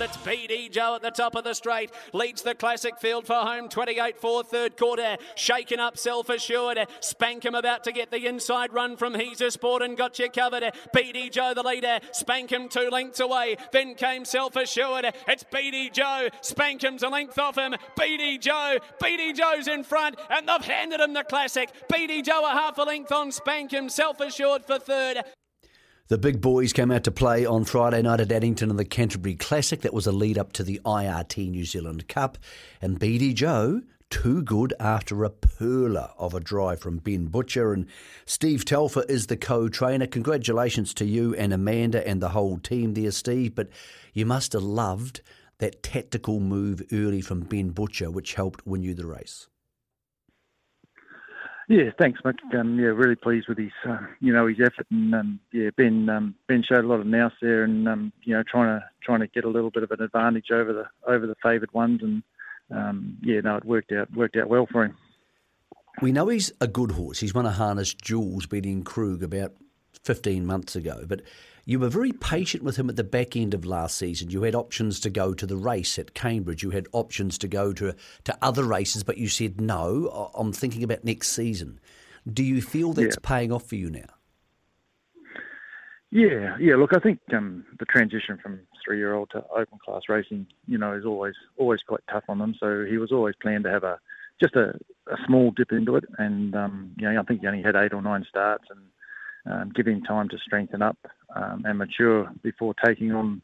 That's BD Joe at the top of the straight. Leads the classic field for home. 28 4 third quarter. Shaken up, self assured. Spankem about to get the inside run from He's a Sport and got you covered. BD Joe the leader. Spankem two lengths away. Then came self assured. It's BD Joe. Spankem's a length off him. BD Joe. BD Joe's in front and they've handed him the classic. BD Joe a half a length on Spankem. Self assured for third. The big boys came out to play on Friday night at Addington in the Canterbury Classic. That was a lead up to the IRT New Zealand Cup. And BD Joe, too good after a perler of a drive from Ben Butcher. And Steve Telfer is the co trainer. Congratulations to you and Amanda and the whole team there, Steve. But you must have loved that tactical move early from Ben Butcher, which helped win you the race. Yeah, thanks, Mick. Um, yeah, really pleased with his, uh, you know, his effort, and um, yeah, Ben, um, Ben showed a lot of nous there, and um, you know, trying to trying to get a little bit of an advantage over the over the favoured ones, and um, yeah, no, it worked out worked out well for him. We know he's a good horse. He's won a harness jewels beating Krug about 15 months ago, but you were very patient with him at the back end of last season. You had options to go to the race at Cambridge. You had options to go to to other races, but you said no. I'm thinking about next season. Do you feel that's yeah. paying off for you now? Yeah, yeah. Look, I think um, the transition from three-year-old to open class racing, you know, is always always quite tough on them. So he was always planned to have a just a, a small dip into it, and um, you know, I think he only had eight or nine starts, and um, give him time to strengthen up um, and mature before taking on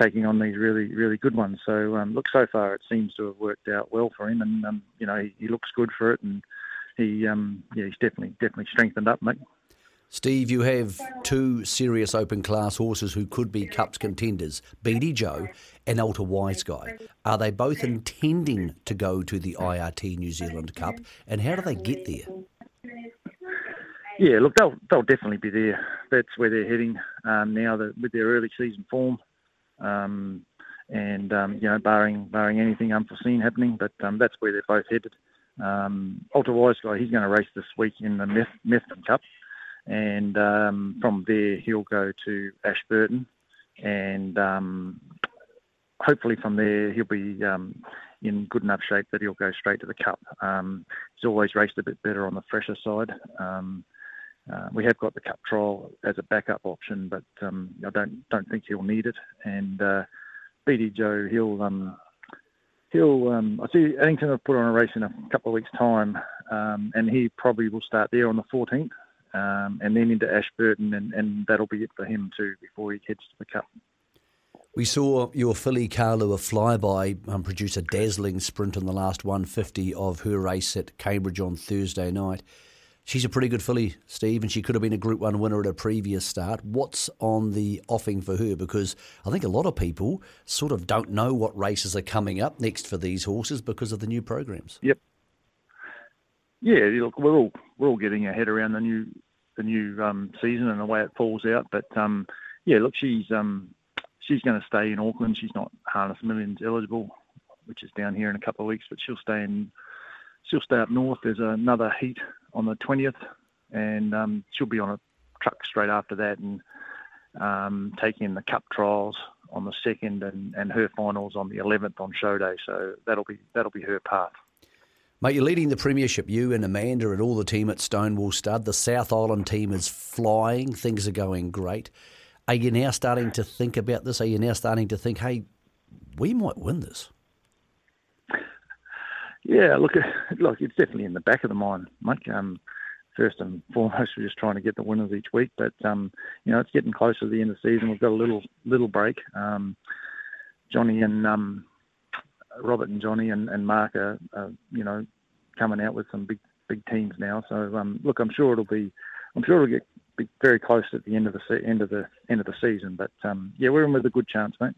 taking on these really really good ones. So um, look, so far it seems to have worked out well for him, and um, you know he, he, looks good for it, and he um, yeah he's definitely definitely strengthened up, mate. Steve, you have two serious open class horses who could be Cups contenders, BD Joe and Alta Wise Guy. Are they both intending to go to the IRT New Zealand Cup, and how do they get there? Yeah, look, they'll they'll definitely be there. That's where they're heading um, now that, with their early season form, um, and um, you know, barring barring anything unforeseen happening, but um, that's where they're both headed. Um, Alta Wise guy, he's going to race this week in the Meth- Methven Cup, and um, from there he'll go to Ashburton, and um, hopefully from there he'll be in good enough shape that he'll go straight to the Cup. He's always raced a bit better on the fresher side. Um, uh, we have got the cup trial as a backup option, but um, I don't don't think he'll need it. And uh, BD Joe, he'll um, he'll um, I see Addington have put on a race in a couple of weeks' time, um, and he probably will start there on the 14th, um, and then into Ashburton, and, and that'll be it for him too before he heads to the cup. We saw your filly Carlua flyby um, produce a dazzling sprint in the last 150 of her race at Cambridge on Thursday night. She's a pretty good filly, Steve, and she could have been a Group 1 winner at a previous start. What's on the offing for her? Because I think a lot of people sort of don't know what races are coming up next for these horses because of the new programs. Yep. Yeah, look, we're all we're all getting our head around the new the new um, season and the way it falls out. But um, yeah, look, she's um, she's going to stay in Auckland. She's not Harness Millions eligible, which is down here in a couple of weeks, but she'll stay in she'll stay up north. There's another heat on the 20th, and um, she'll be on a truck straight after that and um, taking the cup trials on the second, and, and her finals on the 11th on show day. So that'll be that'll be her path. Mate, you're leading the premiership. You and Amanda and all the team at Stonewall Stud. The South Island team is flying. Things are going great. Are you now starting to think about this? Are you now starting to think, hey, we might win this? Yeah, look, look, it's definitely in the back of the mind, Mike. Um, first and foremost, we're just trying to get the winners each week, but um, you know, it's getting closer to the end of the season. We've got a little little break. Um, Johnny and um, Robert and Johnny and, and Mark are, are, you know, coming out with some big big teams now. So um, look, I'm sure it'll be, I'm sure it'll get very close at the end of the se- end of the end of the season. But um, yeah, we're in with a good chance, mate.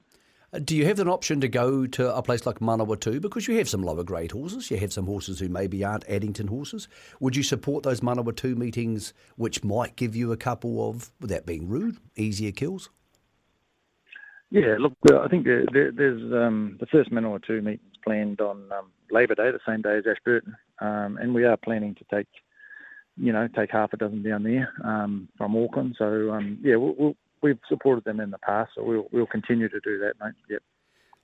Do you have an option to go to a place like Manawatu because you have some lower grade horses? You have some horses who maybe aren't Addington horses. Would you support those Manawatu meetings, which might give you a couple of, without being rude, easier kills? Yeah, look, I think there, there, there's um, the first or meetings planned on um, Labor Day, the same day as Ashburton, um, and we are planning to take, you know, take half a dozen down there um, from Auckland. So um, yeah, we'll, we'll, we've supported them in the past, so we'll we'll continue to do that, mate. Yep.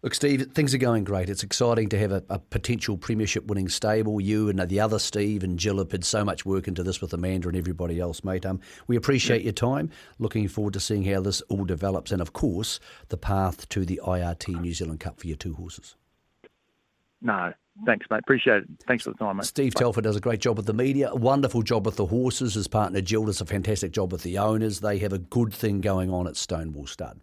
Look, Steve, things are going great. It's exciting to have a, a, potential premiership winning stable. You and the other Steve and Jill have put so much work into this with Amanda and everybody else, mate. Um, we appreciate your time. Looking forward to seeing how this all develops and, of course, the path to the IRT New Zealand Cup for your two horses. No, thanks, mate. Appreciate it. Thanks for the time, mate. Steve Bye. Telfer does a great job with the media, a wonderful job with the horses. His partner Jill does a fantastic job with the owners. They have a good thing going on at Stonewall Stud.